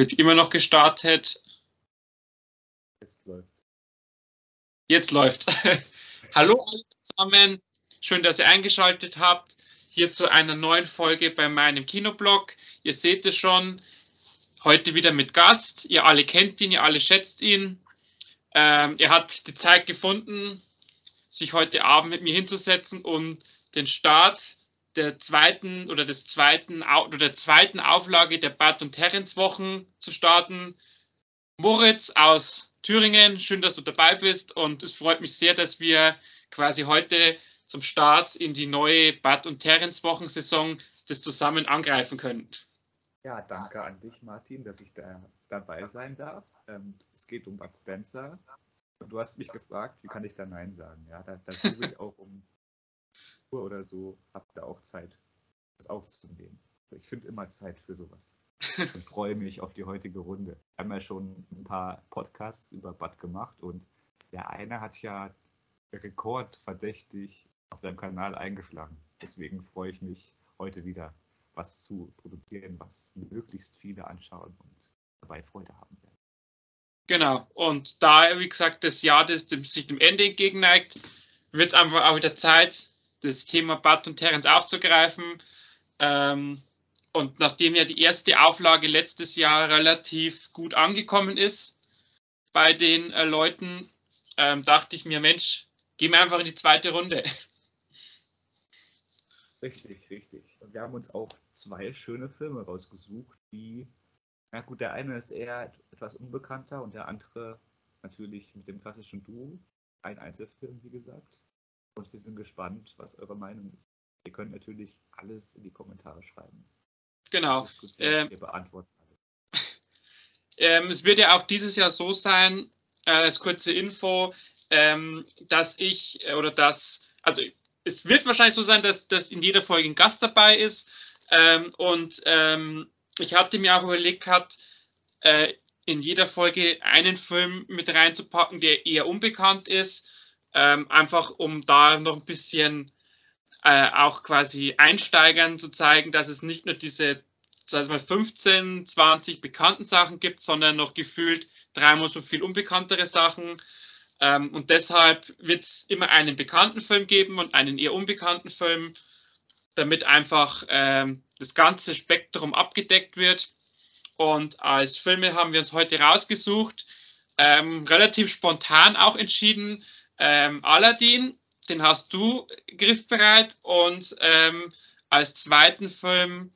Wird immer noch gestartet. Jetzt läuft's. Jetzt läuft's. Hallo alle zusammen. Schön, dass ihr eingeschaltet habt. Hier zu einer neuen Folge bei meinem Kinoblog. Ihr seht es schon. Heute wieder mit Gast. Ihr alle kennt ihn, ihr alle schätzt ihn. Ähm, er hat die Zeit gefunden, sich heute Abend mit mir hinzusetzen und den Start der zweiten oder des zweiten oder der zweiten Auflage der Bad und Terrence Wochen zu starten. Moritz aus Thüringen, schön, dass du dabei bist und es freut mich sehr, dass wir quasi heute zum Start in die neue Bad und Terrence Wochensaison das zusammen angreifen können. Ja, danke an dich, Martin, dass ich da dabei sein darf. Ähm, es geht um Bud Spencer. Du hast mich gefragt, wie kann ich da Nein sagen? Ja, da, da suche ich auch um Uhr oder so, habt ihr auch Zeit, das aufzunehmen. Ich finde immer Zeit für sowas. und freue mich auf die heutige Runde. Wir haben ja schon ein paar Podcasts über Bad gemacht und der eine hat ja rekordverdächtig auf deinem Kanal eingeschlagen. Deswegen freue ich mich heute wieder, was zu produzieren, was möglichst viele anschauen und dabei Freude haben werden. Genau, und da, wie gesagt, das Jahr, das sich dem Ende entgegenneigt, wird es einfach auch wieder Zeit, das Thema Bud und Terence aufzugreifen. Ähm, und nachdem ja die erste Auflage letztes Jahr relativ gut angekommen ist bei den äh, Leuten, ähm, dachte ich mir, Mensch, gehen wir einfach in die zweite Runde. Richtig, richtig. Und wir haben uns auch zwei schöne Filme rausgesucht, die, na gut, der eine ist eher etwas unbekannter und der andere natürlich mit dem klassischen Duo. Ein Einzelfilm, wie gesagt. Und wir sind gespannt, was eure Meinung ist. Ihr könnt natürlich alles in die Kommentare schreiben. Genau. Ähm, wir beantworten alles. Ähm, es wird ja auch dieses Jahr so sein, äh, als kurze Info, ähm, dass ich äh, oder dass, also es wird wahrscheinlich so sein, dass, dass in jeder Folge ein Gast dabei ist. Ähm, und ähm, ich hatte mir auch überlegt gehabt, äh, in jeder Folge einen Film mit reinzupacken, der eher unbekannt ist ähm, einfach um da noch ein bisschen äh, auch quasi Einsteigern zu zeigen, dass es nicht nur diese sagen mal 15, 20 bekannten Sachen gibt, sondern noch gefühlt dreimal so viel unbekanntere Sachen. Ähm, und deshalb wird es immer einen bekannten Film geben und einen eher unbekannten Film, damit einfach ähm, das ganze Spektrum abgedeckt wird. Und als Filme haben wir uns heute rausgesucht, ähm, relativ spontan auch entschieden, ähm, Aladdin, den hast du griffbereit und ähm, als zweiten Film,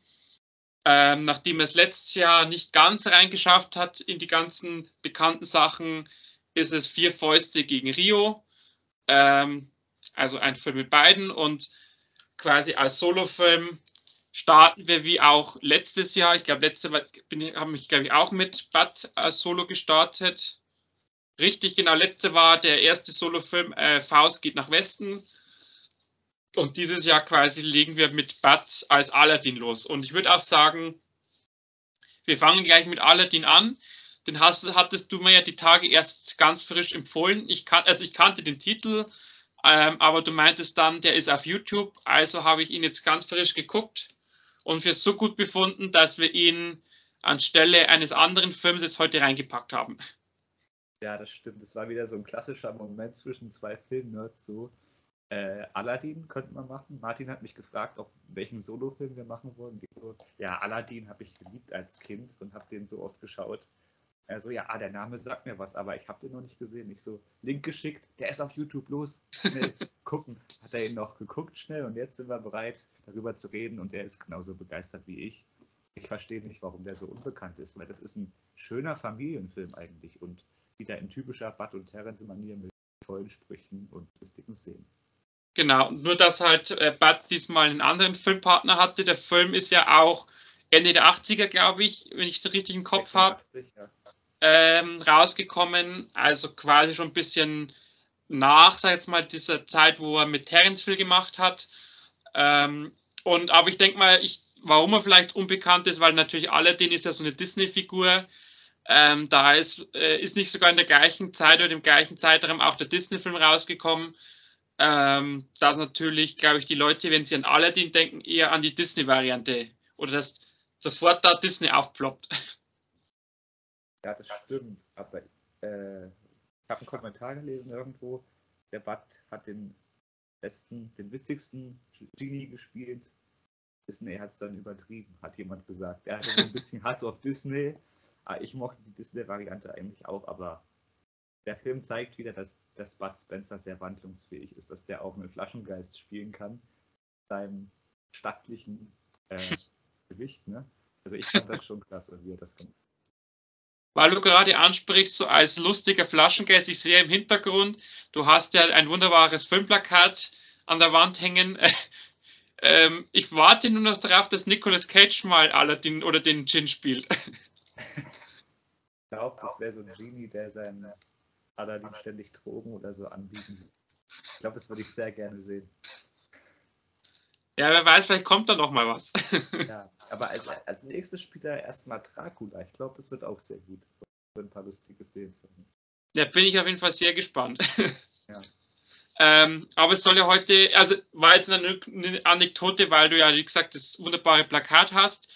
ähm, nachdem es letztes Jahr nicht ganz reingeschafft hat in die ganzen bekannten Sachen, ist es Vier Fäuste gegen Rio. Ähm, also ein Film mit beiden und quasi als Solofilm starten wir wie auch letztes Jahr. Ich glaube, letztes Jahr habe ich, glaube ich, auch mit Bud als Solo gestartet. Richtig, genau. Letzte war der erste Solofilm äh, Faust geht nach Westen. Und dieses Jahr quasi legen wir mit Bud als Aladdin los. Und ich würde auch sagen, wir fangen gleich mit Aladdin an. Den hast, hattest du mir ja die Tage erst ganz frisch empfohlen. Ich kan also ich kannte den Titel, ähm, aber du meintest dann, der ist auf YouTube. Also habe ich ihn jetzt ganz frisch geguckt und für so gut befunden, dass wir ihn anstelle eines anderen Films jetzt heute reingepackt haben. Ja, das stimmt. Das war wieder so ein klassischer Moment zwischen zwei Filmnerds. So, äh, Aladdin könnte man machen. Martin hat mich gefragt, ob welchen Solofilm wir machen wollen. So, ja, Aladdin habe ich geliebt als Kind und habe den so oft geschaut. Er so, ja, ah, der Name sagt mir was, aber ich habe den noch nicht gesehen. Ich so, Link geschickt, der ist auf YouTube, los, schnell gucken. Hat er ihn noch geguckt schnell und jetzt sind wir bereit, darüber zu reden und er ist genauso begeistert wie ich. Ich verstehe nicht, warum der so unbekannt ist, weil das ist ein schöner Familienfilm eigentlich und wieder in typischer Bud und Terrence-Manier mit tollen Sprüchen und lustigen Szenen. Genau, nur dass halt äh, Bud diesmal einen anderen Filmpartner hatte. Der Film ist ja auch Ende der 80er, glaube ich, wenn ich es richtig im Kopf habe, ja. ähm, rausgekommen. Also quasi schon ein bisschen nach, sag jetzt mal, dieser Zeit, wo er mit Terrence viel gemacht hat. Ähm, und aber ich denke mal, ich, warum er vielleicht unbekannt ist, weil natürlich Aladdin ist ja so eine Disney-Figur, ähm, da ist, äh, ist nicht sogar in der gleichen Zeit oder im gleichen Zeitraum auch der Disney-Film rausgekommen. Ähm, dass natürlich, glaube ich, die Leute, wenn sie an Aladdin denken, eher an die Disney-Variante oder dass sofort da Disney aufploppt. Ja, das stimmt. Aber äh, ich habe einen Kommentar gelesen irgendwo. Der Bud hat den besten, den witzigsten Genie gespielt. Disney hat es dann übertrieben, hat jemand gesagt. Er hatte ein bisschen Hass auf Disney. Aber ich mochte die Disney-Variante eigentlich auch, aber der Film zeigt wieder, dass, dass Bud Spencer sehr wandlungsfähig ist, dass der auch mit Flaschengeist spielen kann. Seinem stattlichen äh, Gewicht, ne? Also ich fand das schon klasse, wie er das gemacht weil du gerade ansprichst, so als lustiger Flaschengeist, ich sehe im Hintergrund, du hast ja ein wunderbares Filmplakat an der Wand hängen. Ähm, ich warte nur noch darauf, dass Nicolas Cage mal Aladdin oder den Gin spielt. Ich glaube, das wäre so ein Genie, der seinen Aladdin ständig Drogen oder so anbieten. Ich glaube, das würde ich sehr gerne sehen. Ja, wer weiß, vielleicht kommt da noch mal was. Ja, aber als, als nächstes spielt er erstmal Dracula. Ich glaube, das wird auch sehr gut. Für ein paar lustige Szenen. Da bin ich auf jeden Fall sehr gespannt. Ja. ähm, aber es soll ja heute, also war jetzt eine, eine, Anekdote, weil du ja, wie gesagt, das wunderbare Plakat hast.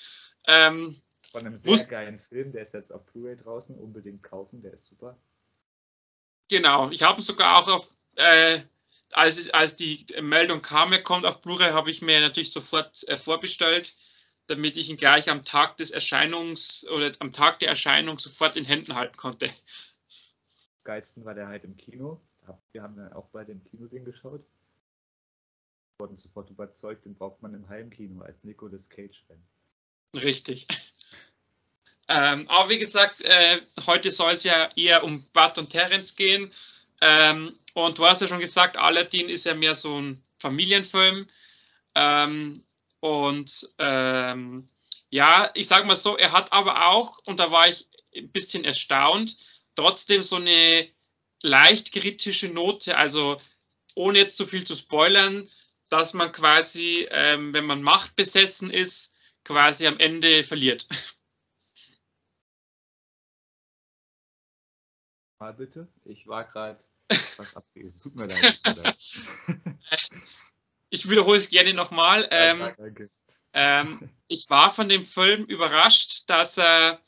Ähm, Von einem sehr muss, geilen Film, der ist jetzt auf Blu-ray draußen, unbedingt kaufen, der ist super. Genau, ich habe ihn sogar auch auf äh, als, als die Meldung kam, er kommt auf Blu-ray, habe ich mir natürlich sofort äh, vorbestellt, damit ich ihn gleich am Tag des Erscheinungs oder am Tag der Erscheinung sofort in Händen halten konnte. Geilsten war der halt im Kino. Wir haben ja auch bei dem Kino-Ding geschaut. Wurden sofort überzeugt, den braucht man im Heimkino als Nicolas Cage-Fan. Richtig. Ähm, aber wie gesagt, äh, heute soll es ja eher um Bud und Terence gehen. Ähm, und du hast ja schon gesagt, Aladdin ist ja mehr so ein Familienfilm. Ähm, und ähm, ja, ich sage mal so, er hat aber auch, und da war ich ein bisschen erstaunt, trotzdem so eine leicht kritische Note, also ohne jetzt zu viel zu spoilern, dass man quasi, ähm, wenn man machtbesessen ist, quasi am Ende verliert. Mal bitte. Ich war gerade was abgelesen. Tut mir leid. ich wiederhole es gerne nochmal. Ähm, ja, ähm, ich war von dem Film überrascht, dass er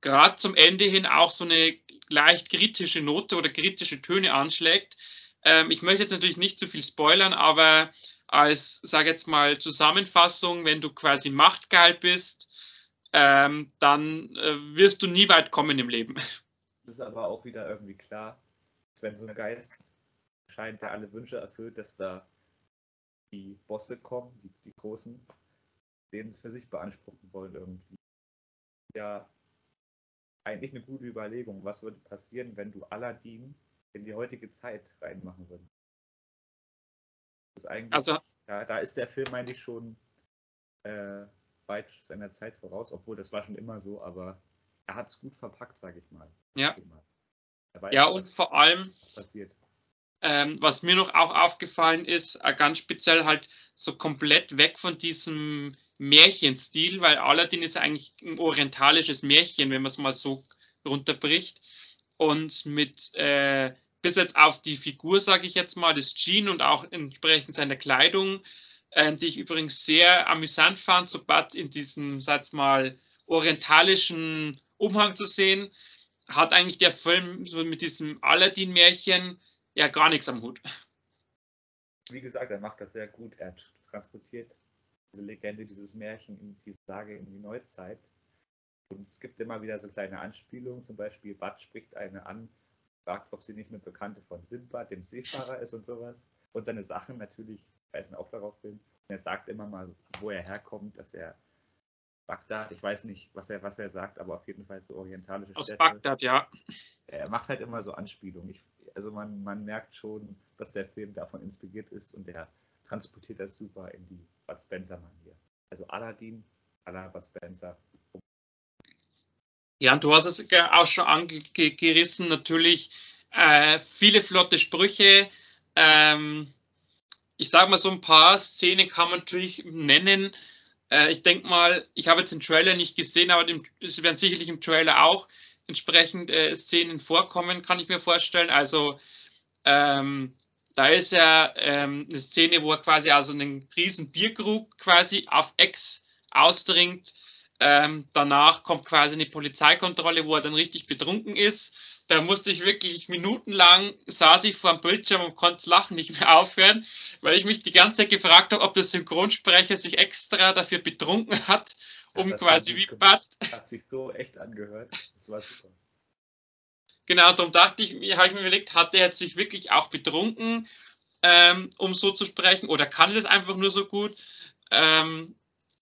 gerade zum Ende hin auch so eine leicht kritische Note oder kritische Töne anschlägt. Ähm, ich möchte jetzt natürlich nicht zu viel spoilern, aber als, sage jetzt mal, Zusammenfassung, wenn du quasi machtgeil bist, ähm, dann äh, wirst du nie weit kommen im Leben ist aber auch wieder irgendwie klar, dass wenn so ein Geist scheint, der alle Wünsche erfüllt, dass da die Bosse kommen, die, die Großen, den für sich beanspruchen wollen irgendwie. Ja, eigentlich eine gute Überlegung. Was würde passieren, wenn du Aladdin in die heutige Zeit reinmachen würdest? Also, ja, da ist der Film eigentlich schon äh, weit seiner Zeit voraus, obwohl das war schon immer so, aber er hat es gut verpackt, sage ich mal. Ja. Weiß, ja, und vor allem, passiert. Ähm, was mir noch auch aufgefallen ist, äh, ganz speziell halt so komplett weg von diesem Märchenstil, weil Aladdin ist eigentlich ein orientalisches Märchen, wenn man es mal so runterbricht. Und mit äh, bis jetzt auf die Figur, sage ich jetzt mal, des Jean und auch entsprechend seiner Kleidung, äh, die ich übrigens sehr amüsant fand, sobald in diesem, sag mal, orientalischen Umhang zu sehen, hat eigentlich der Film so mit diesem Aladdin-Märchen ja gar nichts am Hut. Wie gesagt, er macht das sehr gut. Er transportiert diese Legende, dieses Märchen, diese Sage in die Neuzeit. Und es gibt immer wieder so kleine Anspielungen. Zum Beispiel, Bud spricht eine an, fragt, ob sie nicht eine Bekannte von Sinbad, dem Seefahrer, ist und sowas. Und seine Sachen natürlich weisen auch darauf hin. Und er sagt immer mal, wo er herkommt, dass er Bagdad, ich weiß nicht, was er, was er sagt, aber auf jeden Fall so orientalische Aus Städte. Aus Bagdad, ja. Er macht halt immer so Anspielungen. Ich, also man, man merkt schon, dass der Film davon inspiriert ist und er transportiert das super in die Bud Spencer-Manier. Also Aladdin, Aladdin Bud Spencer. Ja, und du hast es auch schon angerissen, natürlich äh, viele flotte Sprüche. Ähm, ich sage mal, so ein paar Szenen kann man natürlich nennen, äh, ich denke mal, ich habe jetzt den Trailer nicht gesehen, aber dem, es werden sicherlich im Trailer auch entsprechend äh, Szenen vorkommen, kann ich mir vorstellen. Also ähm, da ist ja ähm, eine Szene, wo er quasi also einen riesen Bierkrug quasi auf Ex ausdringt. Ähm, danach kommt quasi eine Polizeikontrolle, wo er dann richtig betrunken ist. Da musste ich wirklich minutenlang, saß ich vor dem Bildschirm und konnte das Lachen nicht mehr aufhören, weil ich mich die ganze Zeit gefragt habe, ob der Synchronsprecher sich extra dafür betrunken hat, um ja, quasi wie Bud. Hat sich so echt angehört. Das war super. Genau, darum dachte ich, habe ich mir überlegt, hat er sich wirklich auch betrunken, ähm, um so zu sprechen, oder kann das einfach nur so gut? Ähm,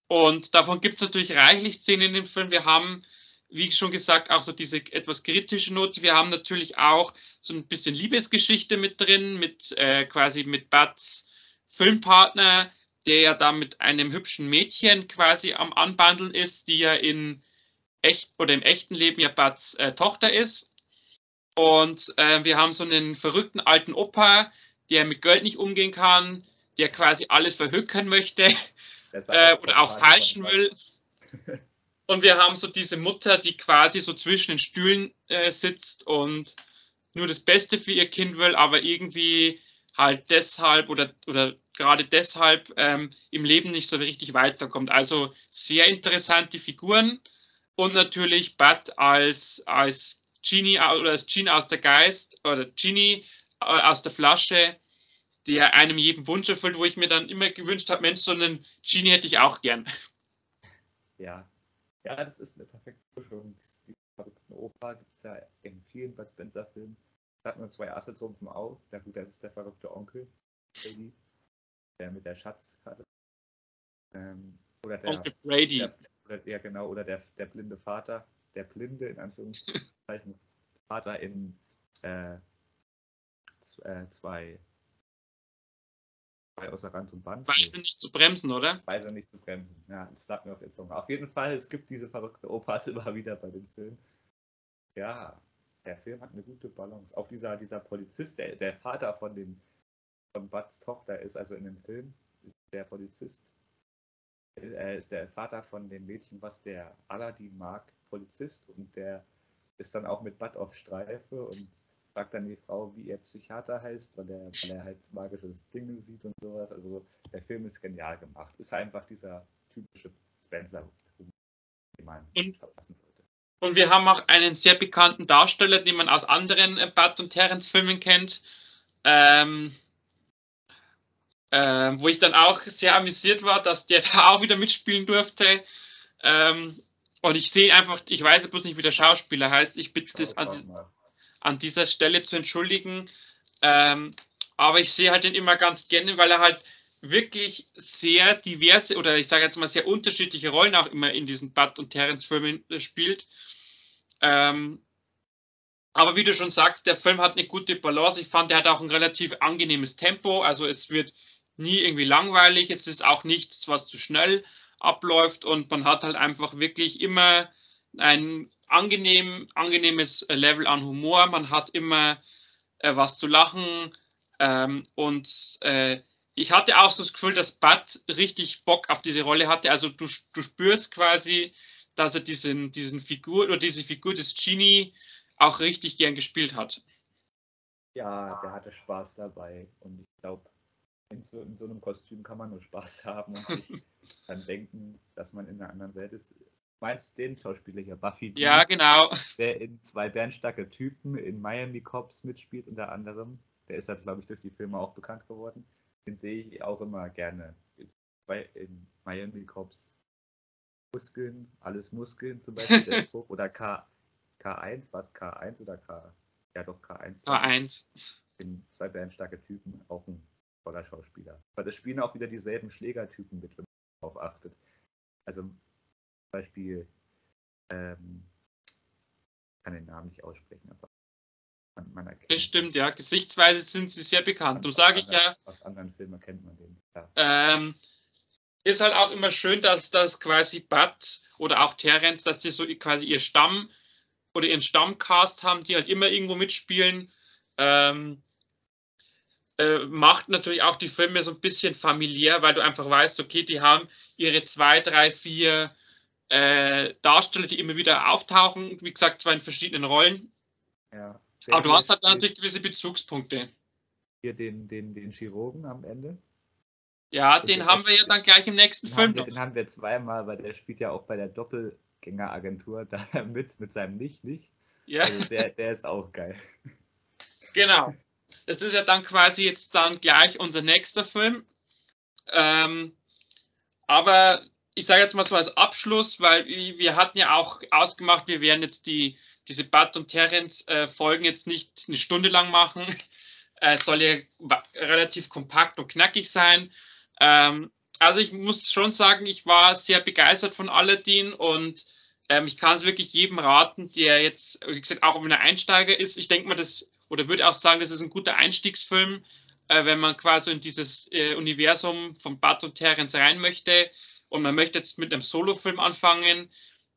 und davon gibt es natürlich reichlich Szenen in dem Film. Wir haben, wie schon gesagt, auch so diese etwas kritische Note. Wir haben natürlich auch so ein bisschen Liebesgeschichte mit drin, mit äh, quasi mit Bats Filmpartner, der ja da mit einem hübschen Mädchen quasi am Anbandeln ist, die ja in echt oder im echten Leben ja Bats äh, Tochter ist. Und äh, wir haben so einen verrückten alten Opa, der mit Geld nicht umgehen kann, der quasi alles verhökern möchte äh, oder auch falschen will. Und wir haben so diese Mutter, die quasi so zwischen den Stühlen äh, sitzt und nur das Beste für ihr Kind will, aber irgendwie halt deshalb oder, oder gerade deshalb ähm, im Leben nicht so richtig weiterkommt. Also sehr interessante Figuren und natürlich Bud als, als Genie oder als Genie aus der Geist oder Genie äh, aus der Flasche der einem jeden Wunsch erfüllt, wo ich mir dann immer gewünscht habe, Mensch, so einen Genie hätte ich auch gern. Ja, ja, das ist eine perfekte Mischung. Die verrückten Oper gibt es ja in vielen Bud Spencer-Filmen. Da hat man zwei Asse trumpfen auf. Ja gut, das ist der verrückte Onkel, der mit der Schatzkarte. Ähm, oder der, Onkel Brady. Der, oder, ja, genau, oder der, der blinde Vater, der blinde, in Anführungszeichen, Vater in äh, äh zwei außer Rand und Band. Weise nicht zu bremsen, oder? Weise nicht zu bremsen, ja, das sagt mir auf der Zunge. Auf jeden Fall, es gibt diese verrückte Opas immer wieder bei den Filmen. Ja, der Film hat eine gute Balance. Auch dieser, dieser Polizist, der, der Vater von dem von Buds Tochter ist, also in dem Film, ist der Polizist, er ist der Vater von dem Mädchen, was der Aladdin mag, Polizist und der ist dann auch mit Bud auf Streife und fragt dann die Frau, wie ihr Psychiater heißt, weil, er, weil er halt magische Dinge sieht und sowas. Also der Film ist genial gemacht. Ist einfach dieser typische Spencer, den man und, verpassen sollte. Und wir haben auch einen sehr bekannten Darsteller, den man aus anderen äh, Bud und Terence Filmen kennt. Ähm, ähm, wo ich dann auch sehr amüsiert war, dass der da auch wieder mitspielen durfte. Ähm, und ich sehe einfach, ich weiß bloß nicht, wie der Schauspieler heißt. Ich bitte das an, an dieser Stelle zu entschuldigen. Ähm, aber ich sehe halt den immer ganz gerne, weil er halt wirklich sehr diverse oder ich sage jetzt mal sehr unterschiedliche Rollen auch immer in diesen Bud und Terence Filmen äh, spielt. Ähm, aber wie du schon sagst, der Film hat eine gute Balance. Ich fand, er hat auch ein relativ angenehmes Tempo. Also es wird nie irgendwie langweilig. Es ist auch nichts, was zu schnell abläuft und man hat halt einfach wirklich immer ein angenehm, angenehmes äh, Level an Humor. Man hat immer äh, was zu lachen. Ähm, und äh, ich hatte auch so das Gefühl, dass Bud richtig Bock auf diese Rolle hatte. Also du, du spürst quasi, dass er diesen, diesen Figur oder diese Figur des Genie auch richtig gern gespielt hat. Ja, der hatte Spaß dabei. Und ich glaube, in so, in so einem Kostüm kann man nur Spaß haben und sich dann denken, dass man in einer anderen Welt ist meinst den Schauspieler hier, Buffy D, Ja, genau. Der in zwei bärenstarke Typen in Miami Cops mitspielt, unter anderem. Der ist halt, glaube ich, durch die Filme auch bekannt geworden. Den sehe ich auch immer gerne. In Miami Cops Muskeln, alles Muskeln zum Beispiel. oder K, K1, was K1 oder K? Ja, doch K1. K1. In zwei bärenstarke Typen, auch ein toller Schauspieler. Weil das spielen auch wieder dieselben Schlägertypen mit, wenn man darauf achtet. Also Beispiel, ähm, kann den Namen nicht aussprechen, aber man, man erkennt. Das stimmt, ja. Gesichtsweise sind sie sehr bekannt. Darum sage ich ja. Aus anderen Filmen kennt man den. Ja. Ähm, ist halt auch immer schön, dass das quasi Bud oder auch Terence, dass die so quasi ihr Stamm oder ihren Stammcast haben, die halt immer irgendwo mitspielen. Ähm, äh, macht natürlich auch die Filme so ein bisschen familiär, weil du einfach weißt, okay, die haben ihre zwei, drei, vier äh, Darsteller, die immer wieder auftauchen, wie gesagt, zwar in verschiedenen Rollen. Ja. Aber du hast halt natürlich gewisse Bezugspunkte. Hier den, den, den Chirurgen am Ende. Ja, den haben wir ja dann gleich im nächsten den Film haben wir, noch. Den haben wir zweimal, weil der spielt ja auch bei der Doppelgängeragentur da mit, mit seinem Nicht-Nicht. Ja, Also der, der ist auch geil. genau. Das ist ja dann quasi jetzt dann gleich unser nächster Film. Ähm, aber ich sage jetzt mal so als Abschluss, weil wir hatten ja auch ausgemacht, wir werden jetzt die, diese Bud und Terence äh, Folgen jetzt nicht eine Stunde lang machen. Es soll ja relativ kompakt und knackig sein. Ähm, also ich muss schon sagen, ich war sehr begeistert von Aladdin und ähm, ich kann es wirklich jedem raten, der jetzt, wie gesagt, auch wenn er Einsteiger ist. Ich denke mal, das, oder würde auch sagen, das ist ein guter Einstiegsfilm, äh, wenn man quasi in dieses äh, Universum von Bud und Terence rein möchte und man möchte jetzt mit einem Solofilm anfangen.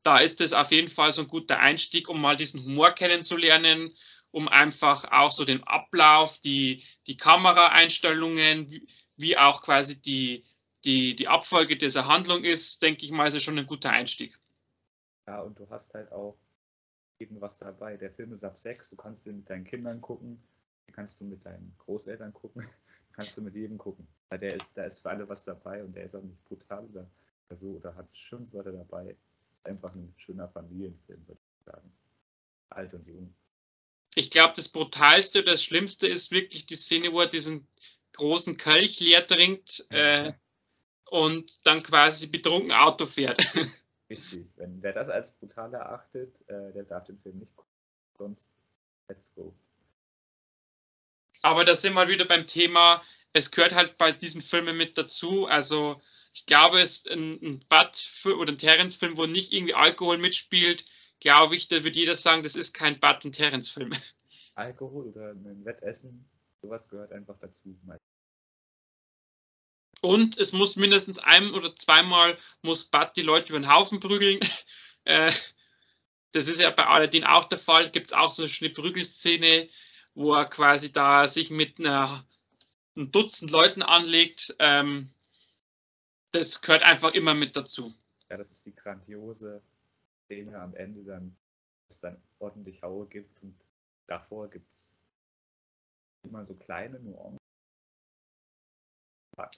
Da ist es auf jeden Fall so ein guter Einstieg, um mal diesen Humor kennenzulernen, um einfach auch so den Ablauf, die, die Kameraeinstellungen, wie, wie auch quasi die, die, die Abfolge dieser Handlung ist, denke ich mal, ist es schon ein guter Einstieg. Ja, und du hast halt auch eben was dabei. Der Film ist ab sechs, du kannst ihn mit deinen Kindern gucken, den kannst du mit deinen Großeltern gucken, den kannst du mit jedem gucken. Weil der ist, da ist für alle was dabei und der ist auch nicht brutal oder so oder hat Schimpfwörter dabei. Es ist einfach ein schöner Familienfilm, würde ich sagen. Alt und jung. Ich glaube, das Brutalste das Schlimmste ist wirklich die Szene, wo er diesen großen Kelch leer trinkt äh, und dann quasi betrunken Auto fährt. Richtig. Wenn wer das als brutal erachtet, äh, der darf den Film nicht gucken. Sonst, let's go. Aber da sind wir wieder beim Thema, es gehört halt bei diesen Filmen mit dazu. Also ich glaube, es ein, ein Bud oder ein Terence-Film, wo nicht irgendwie Alkohol mitspielt, glaube ich, da wird jeder sagen, das ist kein Bud und Terence-Film. Alkohol oder ein Wettessen, sowas gehört einfach dazu. Und es muss mindestens ein oder zweimal muss Bud die Leute über den Haufen prügeln. Äh, das ist ja bei Aladdin auch der Fall. Gibt es auch so eine Prügelszene, wo er quasi da sich mit einer, einem Dutzend Leuten anlegt. Ähm, das gehört einfach immer mit dazu. Ja, das ist die grandiose Szene am Ende, dann, dass es dann ordentlich Haue gibt und davor gibt es immer so kleine Nuancen. Hat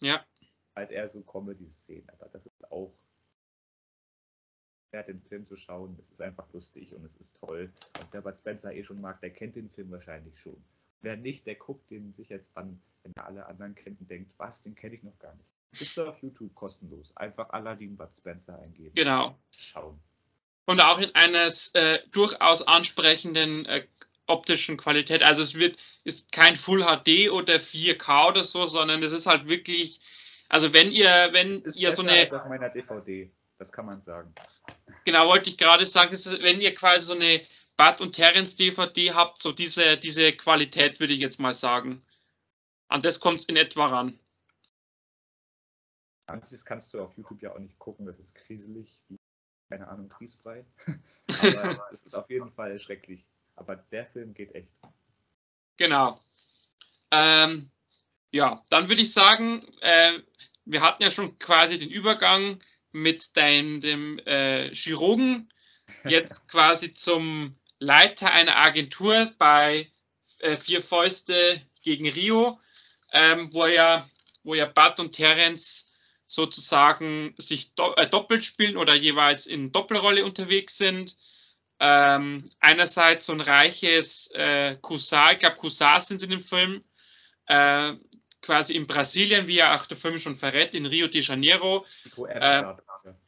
Ja, halt eher so Comedy-Szenen, aber das ist auch wert, den Film zu schauen. Es ist einfach lustig und es ist toll. Und wer Bud Spencer eh schon mag, der kennt den Film wahrscheinlich schon. Wer nicht, der guckt den sich jetzt an, wenn er alle anderen kennt und denkt, was, den kenne ich noch gar nicht. Gibt's auf YouTube kostenlos. Einfach Aladdin Bud Spencer eingeben. genau. Schauen. Und auch in einer äh, durchaus ansprechenden äh, optischen Qualität. Also es wird, ist kein Full HD oder 4K oder so, sondern es ist halt wirklich, also wenn ihr, wenn ihr so eine als auf meiner DVD. Das kann man sagen. Genau, wollte ich gerade sagen, ist, wenn ihr quasi so eine Bud und Terence DVD habt, so diese, diese Qualität würde ich jetzt mal sagen. An das kommt es in etwa ran. Manches kannst du auf YouTube ja auch nicht gucken, das ist kriselig, wie, keine Ahnung, Grießbrei. Aber es ist auf jeden Fall schrecklich. Aber der Film geht echt. Genau. Ähm, ja, dann würde ich sagen, äh, wir hatten ja schon quasi den Übergang mit dein, dem äh, Chirurgen, jetzt quasi zum Leiter einer Agentur bei äh, Vier Fäuste gegen Rio, ähm, wo ja, wo ja Bud und Terence sozusagen sich do äh, doppelt spielen oder jeweils in Doppelrolle unterwegs sind. Ähm, einerseits so ein reiches äh, Cusar, ich glaube Cusar sind in dem Film, äh, quasi in Brasilien, wie ja auch der Film schon verrät, in Rio de Janeiro. Die Coimbra-Brüder.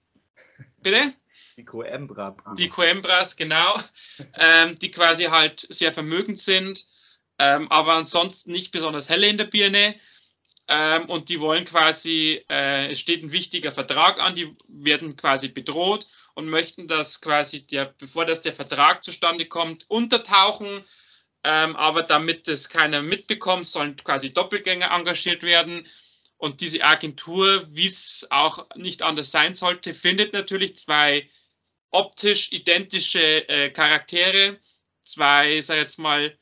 Bitte? Die Coimbra-Brüder. Die Coimbras, genau, ähm, die quasi halt sehr vermögend sind, ähm, aber ansonsten nicht besonders helle in der Birne. Ähm, und die wollen quasi, äh, es steht ein wichtiger Vertrag an, die werden quasi bedroht und möchten, dass quasi der, bevor das der Vertrag zustande kommt, untertauchen. Ähm, aber damit das keiner mitbekommt, sollen quasi Doppelgänger engagiert werden. Und diese Agentur, wie es auch nicht anders sein sollte, findet natürlich zwei optisch identische äh, Charaktere, zwei, sag jetzt mal,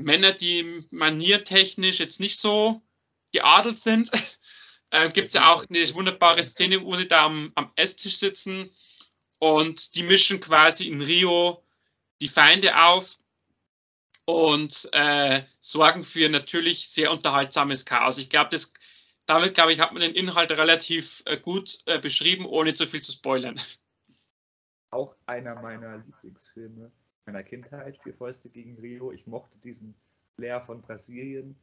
Männer, die maniertechnisch jetzt nicht so geadelt sind. äh, Gibt es ja auch eine wunderbare Szene, wo sie da am, am Esstisch sitzen und die mischen quasi in Rio die Feinde auf und äh, sorgen für natürlich sehr unterhaltsames Chaos. Ich glaube, das damit, glaube ich, hat man den Inhalt relativ äh, gut äh, beschrieben, ohne zu viel zu spoilern. Auch einer meiner Lieblingsfilme meiner Kindheit, Vier Fäuste gegen Rio. Ich mochte diesen Flair von Brasilien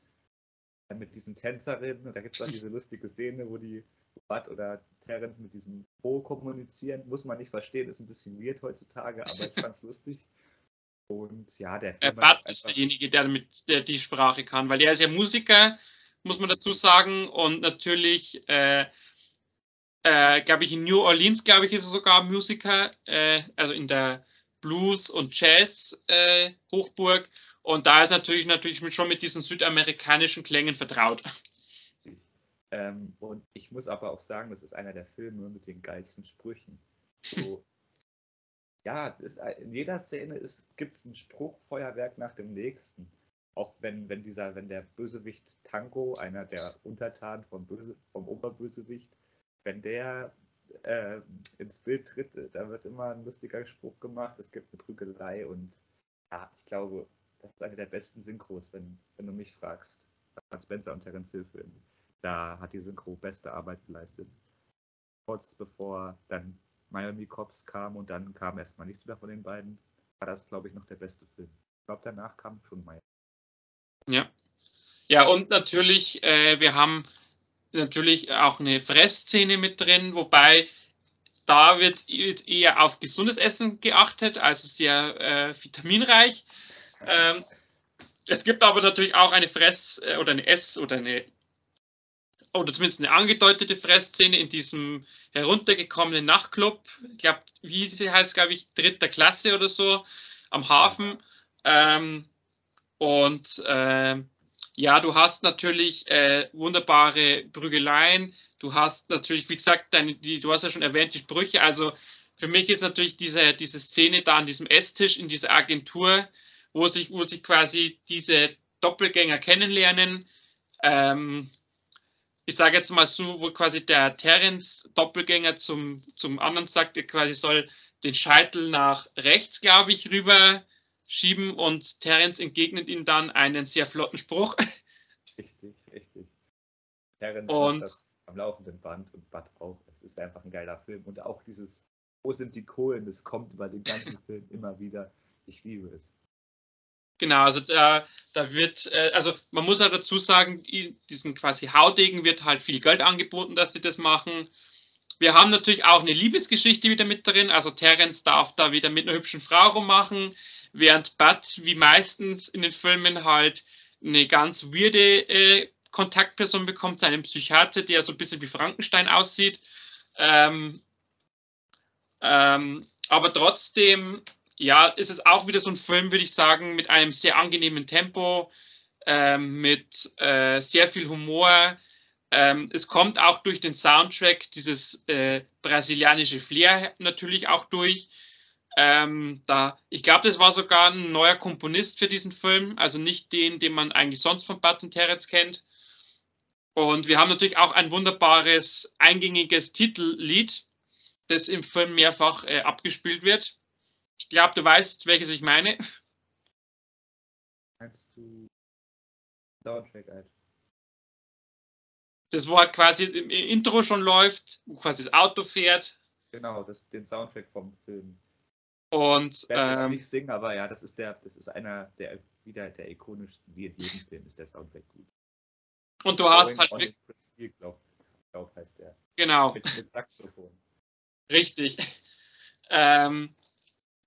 mit diesen Tänzerinnen. Und da gibt es dann diese lustige Szene, wo die Bud oder Terence mit diesem Pro kommunizieren. Muss man nicht verstehen, ist ein bisschen weird heutzutage, aber ich fand es lustig. Und ja, der Film. Bud ist derjenige, der, mit, der die Sprache kann, weil er ist ja Musiker muss man dazu sagen. Und natürlich, äh, äh, glaube ich, in New Orleans, glaube ich, ist er sogar Musiker, äh, also in der Blues- und Jazz-Hochburg. Äh, und da ist natürlich, natürlich schon mit diesen südamerikanischen Klängen vertraut. Ähm, und ich muss aber auch sagen, das ist einer der Filme mit den geilsten Sprüchen. So, ja, ist, in jeder Szene gibt es ein Spruchfeuerwerk nach dem nächsten auch wenn, wenn dieser, wenn der Bösewicht Tango, einer der Untertanen vom, Böse, vom Oberbösewicht, wenn der äh, ins Bild tritt, da wird immer ein lustiger Spruch gemacht, es gibt eine Prügelei und ja, ich glaube, das ist eine der besten Synchros, wenn, wenn du mich fragst. Als Spencer und Terence Hill Film. Da hat die Synchro beste Arbeit geleistet. Kurz bevor dann Miami Cops kam und dann kam erstmal nichts mehr von den beiden, war das, glaube ich, noch der beste Film. Ich glaube, danach kam schon Miami. Ja. Ja, und natürlich, äh, wir haben natürlich auch eine Fressszene mit drin, wobei da wird, eher auf gesundes Essen geachtet, also sehr äh, vitaminreich. Ähm, es gibt aber natürlich auch eine Fress- äh, oder eine Ess- oder eine oder zumindest eine angedeutete Fressszene in diesem heruntergekommenen Nachtclub. Ich glaube, wie sie heißt, glaube ich, dritter Klasse oder so am Hafen. Ähm, und äh, ja, du hast natürlich äh, wunderbare Prügeleien. Du hast natürlich, wie gesagt, deine, die, du hast ja schon erwähnt, die Sprüche. Also für mich ist natürlich diese, diese Szene da an diesem Esstisch in dieser Agentur, wo sich, wo sich quasi diese Doppelgänger kennenlernen. Ähm, ich sage jetzt mal so, wo quasi der Terence Doppelgänger zum, zum anderen sagt, er quasi soll den Scheitel nach rechts, glaube ich, rüber schieben und Terence entgegnet ihm dann einen sehr flotten Spruch. Richtig, richtig. Terence und das am laufenden Band und Bud auch. Es ist einfach ein geiler Film. Und auch dieses, wo sind die Kohlen, das kommt über den ganzen Film immer wieder. Ich liebe es. Genau, also da, da wird, äh, also man muss halt dazu sagen, diesen quasi Haudegen wird halt viel Geld angeboten, dass sie das machen. Wir haben natürlich auch eine Liebesgeschichte wieder mit drin. Also Terence darf da wieder mit einer hübschen Frau rummachen während Bud wie meistens in den Filmen halt eine ganz weirde äh, Kontaktperson bekommt, seinen Psychiater, der so ein bisschen wie Frankenstein aussieht. Ähm, ähm, aber trotzdem, ja, ist es auch wieder so ein Film, würde ich sagen, mit einem sehr angenehmen Tempo, ähm, mit äh, sehr viel Humor. Ähm, es kommt auch durch den Soundtrack dieses äh, brasilianische Flair natürlich auch durch. Ähm, da, ich glaube, das war sogar ein neuer Komponist für diesen Film, also nicht den, den man eigentlich sonst von Button Terence kennt. Und wir haben natürlich auch ein wunderbares, eingängiges Titellied, das im Film mehrfach äh, abgespielt wird. Ich glaube, du weißt, welches ich meine. Meinst du Soundtrack halt? Das, wo halt quasi im Intro schon läuft, wo quasi das Auto fährt. Genau, das, den Soundtrack vom Film. Und, ich werde ähm, nicht singen, aber ja, das ist der, das ist einer der wieder der ikonischsten, wie in jedem Film ist der Soundtrack gut. Und du hast halt wirklich. Glaub, glaub heißt der. Genau. Mit, mit Saxophon. Richtig. Ähm,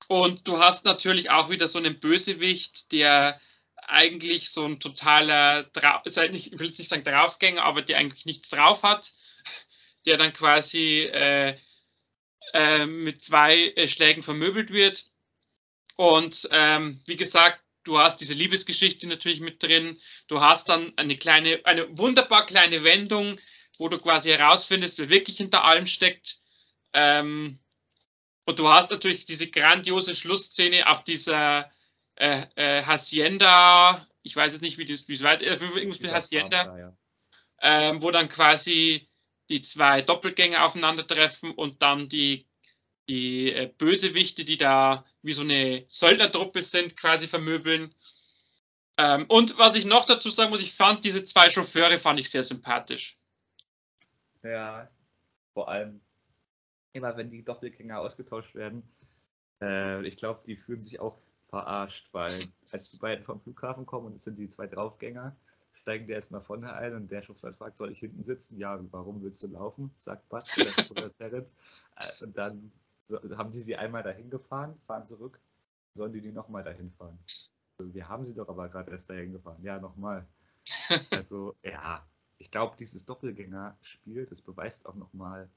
und du hast natürlich auch wieder so einen Bösewicht, der eigentlich so ein totaler, ich will jetzt nicht sagen Draufgänger, aber der eigentlich nichts drauf hat, der dann quasi äh, äh, mit zwei äh, Schlägen vermöbelt wird. Und ähm, wie gesagt, du hast diese Liebesgeschichte natürlich mit drin. Du hast dann eine kleine, eine wunderbar kleine Wendung, wo du quasi herausfindest, wer wirklich hinter allem steckt. Ähm, und du hast natürlich diese grandiose Schlussszene auf dieser äh, äh, Hacienda, ich weiß jetzt nicht, wie das, wie es weiter, äh, irgendwas mit Hacienda, Farbe, ja. ähm, wo dann quasi die zwei Doppelgänger aufeinandertreffen und dann die, die äh, Bösewichte, die da wie so eine Söldnertruppe sind, quasi vermöbeln. Ähm, und was ich noch dazu sagen muss, ich fand diese zwei Chauffeure fand ich sehr sympathisch. Ja, vor allem immer wenn die Doppelgänger ausgetauscht werden. Äh, ich glaube, die fühlen sich auch verarscht, weil als die beiden vom Flughafen kommen und es sind die zwei Draufgänger, steigen die erstmal vorne ein und der Chauffeur fragt, soll ich hinten sitzen? Ja, warum willst du laufen? sagt Bud oder, Terence. Äh, und dann so, haben die sie einmal dahin gefahren, fahren zurück, sollen die die nochmal dahin fahren? Also, wir haben sie doch aber gerade erst dahin gefahren. Ja, nochmal. Also, ja, ich glaube, dieses Doppelgänger-Spiel, das beweist auch nochmal,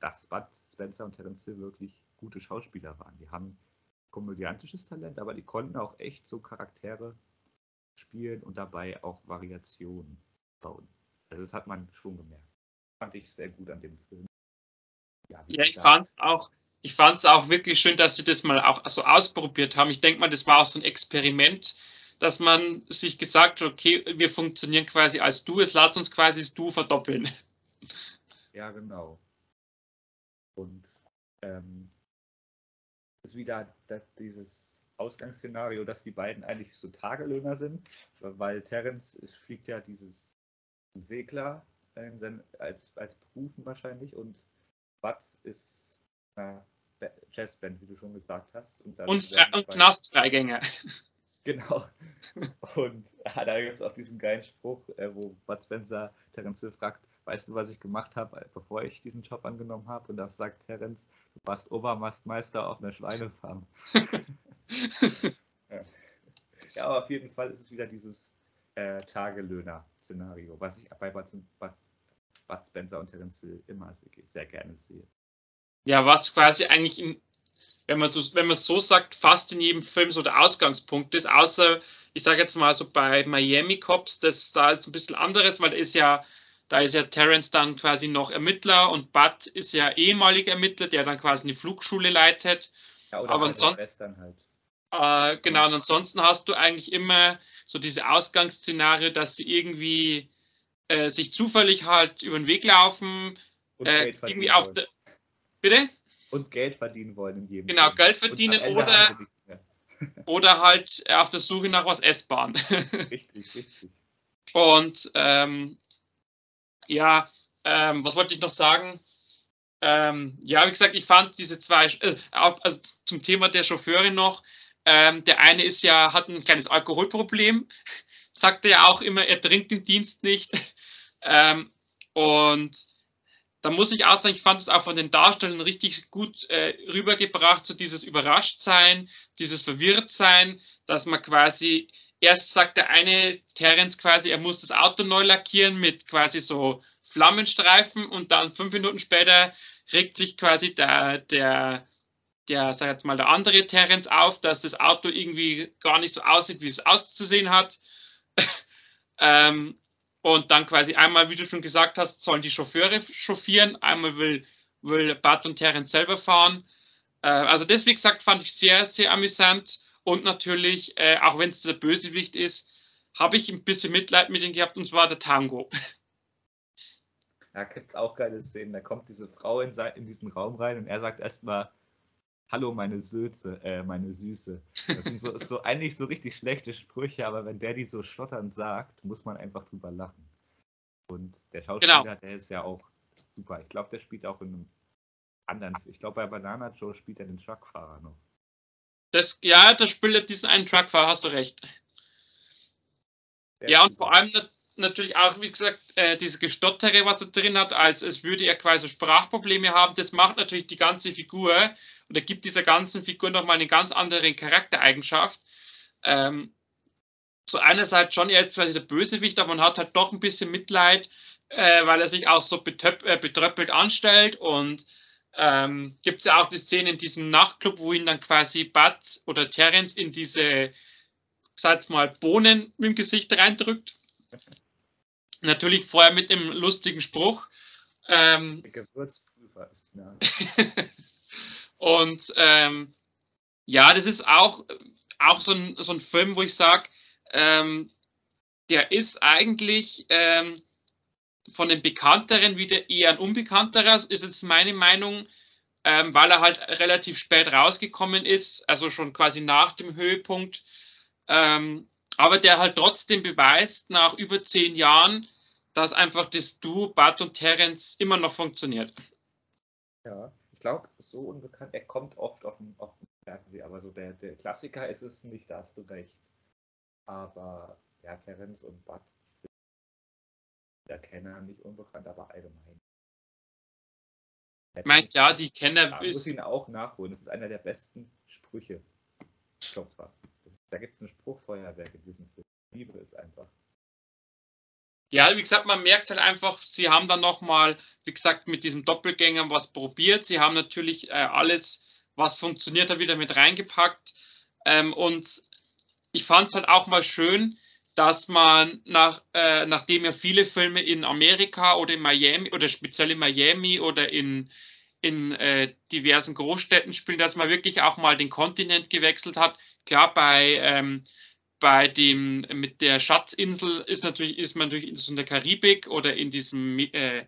dass Bud Spencer und Terence Hill wirklich gute Schauspieler waren. Die haben komödiantisches Talent, aber die konnten auch echt so Charaktere spielen und dabei auch Variationen bauen. Also das hat man schon gemerkt. Fand ich sehr gut an dem Film. Ja, ja ich fand auch, ich fand es auch wirklich schön, dass sie das mal auch so ausprobiert haben. Ich denke mal, das war auch so ein Experiment, dass man sich gesagt hat, okay, wir funktionieren quasi als Du, es lasst uns quasi das Du verdoppeln. Ja, genau. Und ähm, ist wieder dieses Ausgangsszenario, dass die beiden eigentlich so Tagelöhner sind, weil Terence fliegt ja dieses Segler als, als Berufen wahrscheinlich und Butz ist äh, Jazzband, wie du schon gesagt hast. Und, und, und Knastfreigänger. Genau. Und ja, da gibt es auch diesen geilen Spruch, äh, wo Bud Spencer Terence Hill fragt, weißt du, was ich gemacht habe, bevor ich diesen Job angenommen habe? Und da sagt Terence, du warst Obermastmeister auf einer Schweinefarm. ja. aber auf jeden Fall ist es wieder dieses äh, Tagelöhner-Szenario, was ich bei Bud, Bud, Bud Spencer und Terence Hill immer sehr, gerne sehe. Ja, was quasi eigentlich in wenn man so, wenn man so sagt, fast in jedem Film so der Ausgangspunkt ist, außer ich sage jetzt mal so bei Miami Cops, das da ist ein bisschen anderes, weil da ist ja, da ist ja Terence dann quasi noch Ermittler und Bud ist ja ehemaliger Ermittler, der dann quasi eine Flugschule leitet. Ja, Aber halt ansonsten, halt. Äh, genau, und ansonsten hast du eigentlich immer so diese Ausgangsszenario, dass sie irgendwie äh, sich zufällig halt über den Weg laufen, äh, irgendwie auf der. Bitte? Und Geld verdienen wollen in jedem Genau. Geld verdienen oder, oder halt auf der Suche nach was essbaren. richtig, richtig. Und ähm, ja, ähm, was wollte ich noch sagen? Ähm, ja, wie gesagt, ich fand diese zwei, äh, also zum Thema der Chauffeurin noch, ähm, der eine ist ja, hat ein kleines Alkoholproblem, sagt er ja auch immer, er trinkt den Dienst nicht. Ähm, und da muss ich auch sagen, ich fand es auch von den Darstellern richtig gut äh, rübergebracht, so dieses Überraschtsein, dieses Verwirrtsein, dass man quasi, erst sagt der eine Terence quasi, er muss das Auto neu lackieren mit quasi so Flammenstreifen und dann fünf Minuten später regt sich quasi der, der, der, sag jetzt mal, der andere Terence auf, dass das Auto irgendwie gar nicht so aussieht, wie es auszusehen hat. ähm, und dann quasi einmal, wie du schon gesagt hast, sollen die Chauffeure chauffieren, einmal will, will Bart und Terence selber fahren. Äh, also das, wie gesagt, fand ich sehr, sehr amüsant. Und natürlich, äh, auch wenn es der Bösewicht ist, habe ich ein bisschen Mitleid mit ihm gehabt, und zwar der Tango. Da gibt es auch geile Szenen. Da kommt diese Frau in, in diesen Raum rein und er sagt erstmal, Hallo, meine Söze, äh, meine Süße. Das sind so, so eigentlich so richtig schlechte Sprüche, aber wenn der die so stotternd sagt, muss man einfach drüber lachen. Und der Schauspieler, genau. der ist ja auch super. Ich glaube, der spielt auch in einem anderen. Ich glaube, bei Banana Joe spielt er den Truckfahrer noch. Das, ja, das spielt diesen einen Truckfahrer, hast du recht. Der ja, und vor allem natürlich auch, wie gesagt, äh, diese Gestottere, was er drin hat, als es würde er quasi Sprachprobleme haben, das macht natürlich die ganze Figur und er gibt dieser ganzen Figur nochmal eine ganz andere Charaktereigenschaft. Ähm, so einerseits schon, er ist zwar der Bösewicht, aber man hat halt doch ein bisschen Mitleid, äh, weil er sich auch so betöp, äh, betröppelt anstellt und ähm, gibt es ja auch die Szene in diesem Nachtclub, wo ihn dann quasi Bud oder Terence in diese, sag mal, Bohnen im Gesicht reindrückt. Natürlich vorher mit dem lustigen Spruch. Ähm, Der Gewürzprüfer ist ja. Und ähm, ja, das ist auch, auch so, ein, so ein Film, wo ich sage, ähm, der ist eigentlich ähm, von den Bekannteren wieder eher ein unbekannterer, ist jetzt meine Meinung, ähm, weil er halt relativ spät rausgekommen ist, also schon quasi nach dem Höhepunkt. Ähm, aber der halt trotzdem beweist, nach über zehn Jahren, dass einfach das Duo Bart und Terence immer noch funktioniert. Ja, ich glaube, so unbekannt, er kommt oft auf dem, auf dem Fernsehen, aber so der, der Klassiker ist es nicht, da hast du recht. Aber ja, Terence und Bud, der Kenner, nicht unbekannt, aber allgemein. Meint ja, die Kenner. Ja, muss ihn auch nachholen. Das ist einer der besten Sprüche. Klopfer. Da gibt es ein Spruchfeuerwerk in diesem Film. Liebe es einfach. Ja, wie gesagt, man merkt halt einfach, sie haben dann nochmal, wie gesagt, mit diesem Doppelgänger was probiert. Sie haben natürlich äh, alles, was funktioniert hat, wieder mit reingepackt. Ähm, und ich fand es halt auch mal schön, dass man nach, äh, nachdem ja viele Filme in Amerika oder in Miami oder speziell in Miami oder in, in äh, diversen Großstädten spielen, dass man wirklich auch mal den Kontinent gewechselt hat. Klar, bei, ähm, bei dem, mit der Schatzinsel ist natürlich, ist man natürlich in der Karibik oder in diesen äh,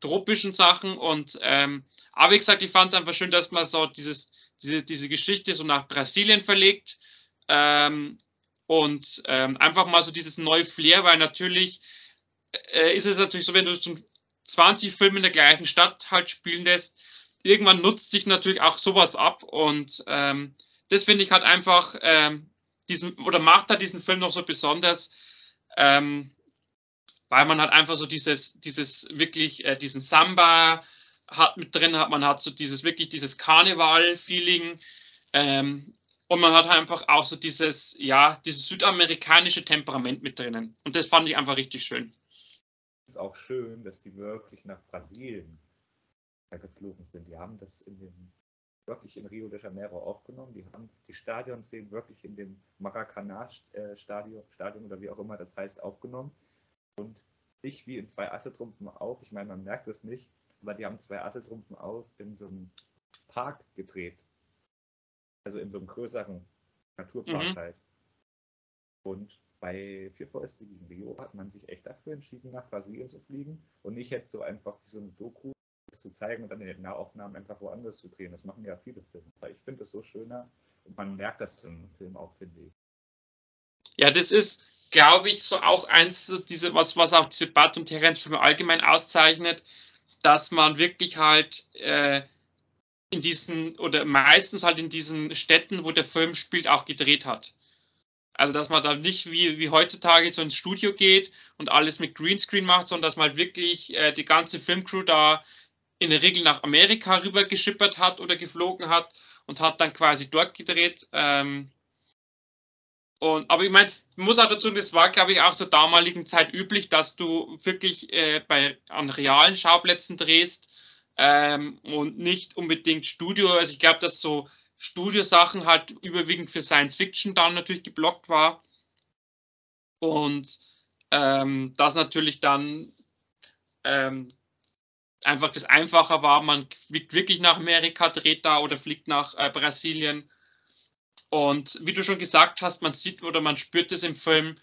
tropischen Sachen. Und ähm, aber wie gesagt, ich fand es einfach schön, dass man so dieses, diese, diese Geschichte so nach Brasilien verlegt. Ähm, und ähm, einfach mal so dieses neue Flair, weil natürlich äh, ist es natürlich so, wenn du zum 20 Filme in der gleichen Stadt halt spielen lässt, irgendwann nutzt sich natürlich auch sowas ab und ähm, das finde ich halt einfach ähm, diesen oder macht halt diesen Film noch so besonders, ähm, weil man halt einfach so dieses, dieses wirklich, äh, diesen Samba hat mit drin, hat man hat so dieses wirklich dieses Karneval-Feeling. Ähm, und man hat einfach auch so dieses, ja, dieses südamerikanische Temperament mit drinnen. Und das fand ich einfach richtig schön. Ist auch schön, dass die wirklich nach Brasilien geflogen sind. Die haben das in dem, wirklich in Rio de Janeiro aufgenommen. Die haben die Stadionszenen wirklich in dem Maracanã-Stadion Stadion oder wie auch immer das heißt, aufgenommen. Und nicht wie in zwei Assetrumpfen auf. Ich meine, man merkt es nicht, aber die haben zwei Assetrumpfen auf in so einem Park gedreht also in so einem größeren Naturpark mhm. halt. Und bei Vier Fäuste gegen Rio hat man sich echt dafür entschieden, nach Brasilien zu fliegen und nicht jetzt so einfach wie so eine Doku zu zeigen und dann in den Nahaufnahmen einfach woanders zu drehen. Das machen ja viele Filme. Aber ich finde es so schöner und man merkt das im Film auch, finde ich. Ja, das ist, glaube ich, so auch eins, so diese, was, was auch diese Bart- und Terence-Filme allgemein auszeichnet, dass man wirklich halt äh, in diesen, oder meistens halt in diesen Städten, wo der Film spielt, auch gedreht hat. Also, dass man da nicht wie, wie heutzutage so ins Studio geht und alles mit Greenscreen macht, sondern dass man halt wirklich äh, die ganze Filmcrew da in der Regel nach Amerika rüber geschippert hat oder geflogen hat und hat dann quasi dort gedreht. Ähm, und, aber ich meine, ich muss auch dazu, das war, glaube ich, auch zur damaligen Zeit üblich, dass du wirklich äh, bei, an realen Schauplätzen drehst ähm, und nicht unbedingt Studio. Also ich glaube, dass so Studiosachen halt überwiegend für Science Fiction dann natürlich geblockt war. Und ähm, das natürlich dann ähm, einfach das einfacher war. Man fliegt wirklich nach Amerika, dreht da oder fliegt nach äh, Brasilien. Und wie du schon gesagt hast, man sieht oder man spürt es im Film,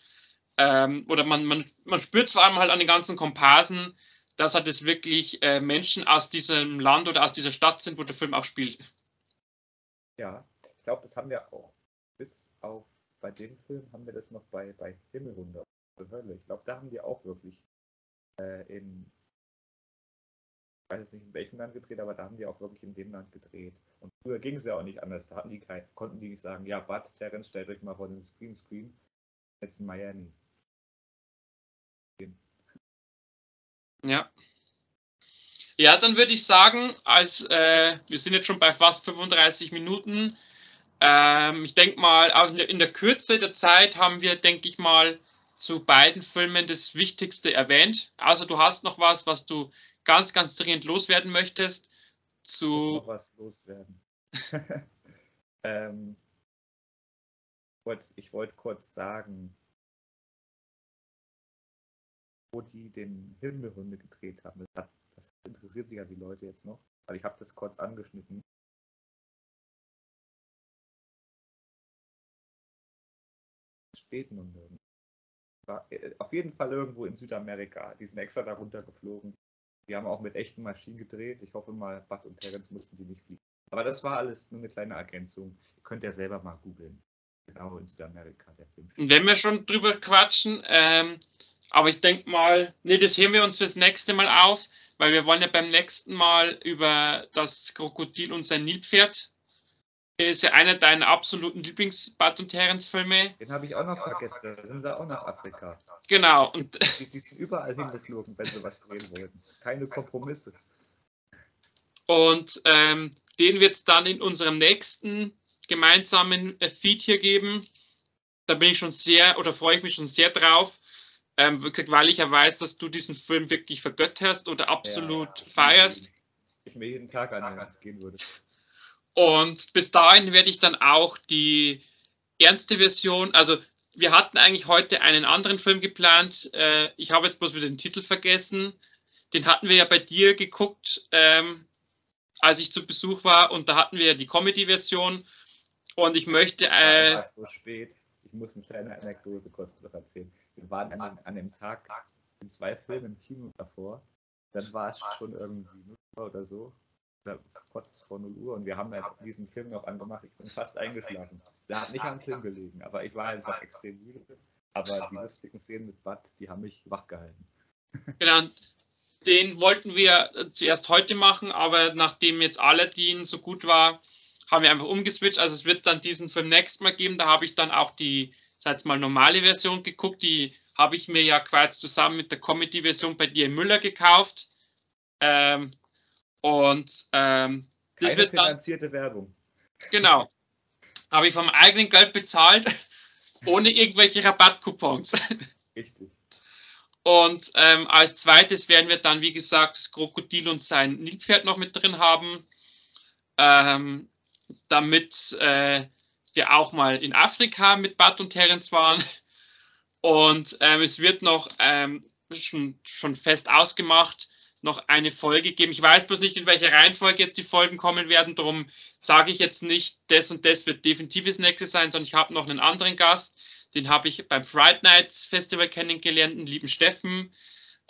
ähm, oder man, man, man spürt vor allem halt an den ganzen Komparsen, dass halt es wirklich äh, Menschen aus diesem Land oder aus dieser Stadt sind, wo der Film auch spielt. Ja, ich glaube, das haben wir auch bis auf bei dem Film haben wir das noch bei, bei Himmelwunder, also. Ich glaube, da haben die auch wirklich äh, in, ich weiß jetzt nicht in welchem Land gedreht, aber da haben die auch wirklich in dem Land gedreht. Und früher ging es ja auch nicht anders. Da die kein, konnten die nicht sagen, ja, Bud, Terence, stellt euch mal vor den Screenscreen. Jetzt in Miami. Ja. Ja, dann würde ich sagen, als äh, wir sind jetzt schon bei fast 35 Minuten. Ähm, ich denke mal, in der Kürze der Zeit haben wir, denke ich mal, zu beiden Filmen das Wichtigste erwähnt. Also du hast noch was, was du ganz, ganz dringend loswerden möchtest. Zu was loswerden. ähm, ich wollte kurz sagen, wo die den Himmelhunde gedreht haben. Das, hat, das interessiert sich ja die Leute jetzt noch, weil ich habe das kurz angeschnitten. steht nun nirgends. Äh, auf jeden Fall irgendwo in Südamerika. Die sind extra darunter geflogen. Die haben auch mit echten Maschinen gedreht. Ich hoffe mal, Bud und Terence mussten die nicht fliegen. Aber das war alles nur eine kleine Ergänzung. Ihr könnt ja selber mal googeln. Genau in Südamerika, der Film. Wenn wir schon drüber quatschen, ähm, Aber ich denke mal, nee, das heben wir uns fürs nächste Mal auf, weil wir wollen ja beim nächsten Mal über das Krokodil und sein Nilpferd. Ist ja einer deiner absoluten Lieblings-Bud und Terence-Filme. Den habe ich auch noch vergessen. Da sind sie auch nach Afrika. Genau. Die, Und die, die sind überall hingeflogen, wenn sie was drehen wollten. Keine Kompromisse. Und ähm, den wird es dann in unserem nächsten gemeinsamen äh, Feed hier geben. Da bin ich schon sehr oder freue ich mich schon sehr drauf, ähm, weil ich ja weiß, dass du diesen Film wirklich vergötterst oder absolut Ja, ich feierst. Ich mir jeden Tag an, wenn es gehen würde. Und bis dahin werde ich dann auch die ernste Version, also wir hatten eigentlich heute einen anderen Film geplant. Äh, ich habe jetzt bloß wieder den Titel vergessen. Den hatten wir ja bei dir geguckt, ähm, als ich zu Besuch war. Und da hatten wir ja die Comedy-Version. Und ich möchte, äh, einfach so spät. Ich muss eine kleine Anekdote kurz noch erzählen. Wir waren an, dem- an dem Tag in zwei Filmen im Kino davor. Dann war es schon irgendwie 0 Uhr oder so. Oder kurz vor 0 Uhr. Und wir haben halt diesen Film noch angemacht. Ich bin fast eingeschlafen. Der hat nicht am Film gelegen, aber ich war einfach extrem müde. Aber die lustigen Szenen mit Bud, die haben mich wach gehalten. genau, den wollten wir äh, zuerst heute machen, aber nachdem jetzt Aladdin so gut war, haben wir einfach umgeswitcht. Also es wird dann diesen Film nächstes Mal geben. Da habe ich dann auch die, sag mal, normale Version geguckt. Die habe ich mir ja quasi zusammen mit der Comedy-Version bei dir Müller gekauft. Ähm, und ähm, das Keine wird dann, finanzierte Werbung. genau, habe ich vom eigenen Geld bezahlt, ohne irgendwelche Rabattcoupons. Richtig. Und ähm, als zweites werden wir dann, wie gesagt, das Krokodil und sein Nilpferd noch mit drin haben, ähm, damit äh, wir auch mal in Afrika mit Bud und Terence waren. Und ähm, es wird noch ähm, schon, schon fest ausgemacht, noch eine Folge geben. Ich weiß bloß nicht, in welcher Reihenfolge jetzt die Folgen kommen werden. Darum sage ich jetzt nicht, das und das wird definitiv das nächste sein, sondern ich habe noch einen anderen Gast. Den habe ich beim Fright Nights Festival kennengelernt, den lieben Steffen.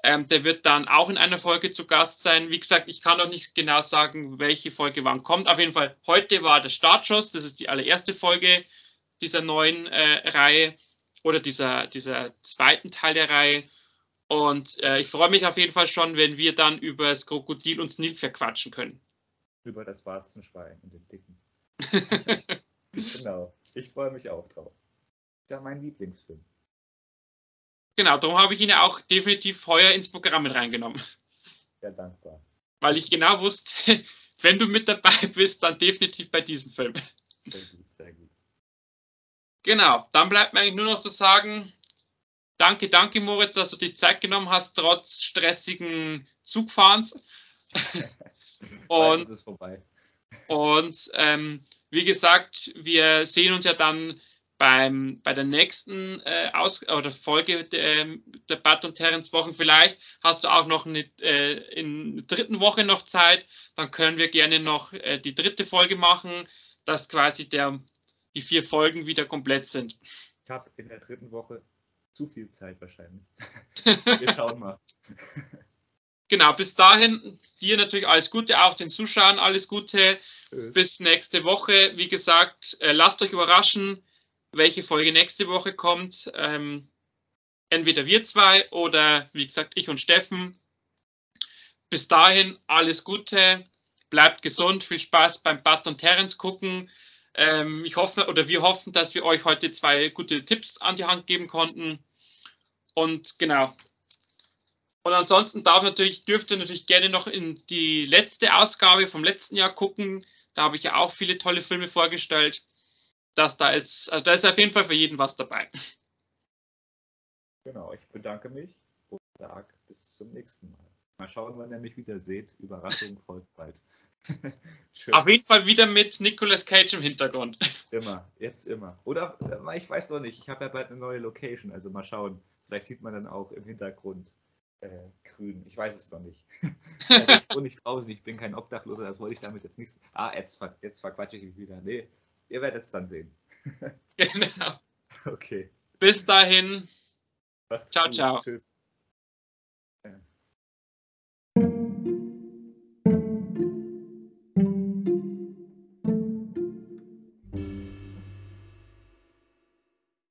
Ähm, der wird dann auch in einer Folge zu Gast sein. Wie gesagt, ich kann noch nicht genau sagen, welche Folge wann kommt. Auf jeden Fall, heute war der Startschuss. Das ist die allererste Folge dieser neuen äh, Reihe oder dieser, dieser zweiten Teil der Reihe. Und äh, ich freue mich auf jeden Fall schon, wenn wir dann über das Krokodil und das Nilpferd quatschen können. Über das Warzenschwein und den Dicken. genau. Ich freue mich auch drauf. Ist ja mein Lieblingsfilm. Genau, darum habe ich ihn ja auch definitiv heuer ins Programm mit reingenommen. Sehr dankbar. Weil ich genau wusste, wenn du mit dabei bist, dann definitiv bei diesem Film. Sehr gut, sehr gut. Genau, dann bleibt mir eigentlich nur noch zu sagen, danke, danke Moritz, dass du die Zeit genommen hast, trotz stressigen Zugfahrens. Und. Und ähm, wie gesagt, wir sehen uns ja dann beim, bei der nächsten äh, Aus oder Folge der, der Bud und Terence Wochen. Vielleicht hast du auch noch eine, äh, in der dritten Woche noch Zeit. Dann können wir gerne noch äh, die dritte Folge machen, dass quasi der, die vier Folgen wieder komplett sind. Ich habe in der dritten Woche zu viel Zeit wahrscheinlich. Wir schauen mal. Genau, bis dahin dir natürlich alles Gute, auch den Zuschauern alles Gute. Tschüss. bis nächste Woche. Wie gesagt, äh, lasst euch überraschen, welche Folge nächste Woche kommt. Ähm, entweder wir zwei oder wie gesagt ich und Steffen. Bis dahin alles Gute, bleibt gesund, viel Spaß beim Bud und Terence gucken. Ähm, ich hoffe oder wir hoffen, dass wir euch heute zwei gute Tipps an die Hand geben konnten. Und genau. Und ansonsten darf natürlich, dürft ihr natürlich gerne noch in die letzte Ausgabe vom letzten Jahr gucken. Da habe ich ja auch viele tolle Filme vorgestellt. Das da ist, also da ist auf jeden Fall für jeden was dabei. Genau, ich bedanke mich und sage bis zum nächsten Mal. Mal schauen, wann ihr mich wieder seht. Überraschung folgt bald. Auf jeden Fall wieder mit Nicolas Cage im Hintergrund. Immer, jetzt immer. Oder äh, ich weiß noch nicht, ich habe ja bald eine neue Location, also mal schauen. Vielleicht sieht man dann auch im Hintergrund äh, grün. Ich weiß es noch nicht. also ich wohne nicht draußen, ich bin kein Obdachloser, das wollte ich damit jetzt nicht. Ah, jetzt, ver jetzt verquatsche ich mich wieder. Nee, ihr werdet es dann sehen. genau. Okay. Bis dahin. Macht's Ciao, gut. ciao. Tschüss.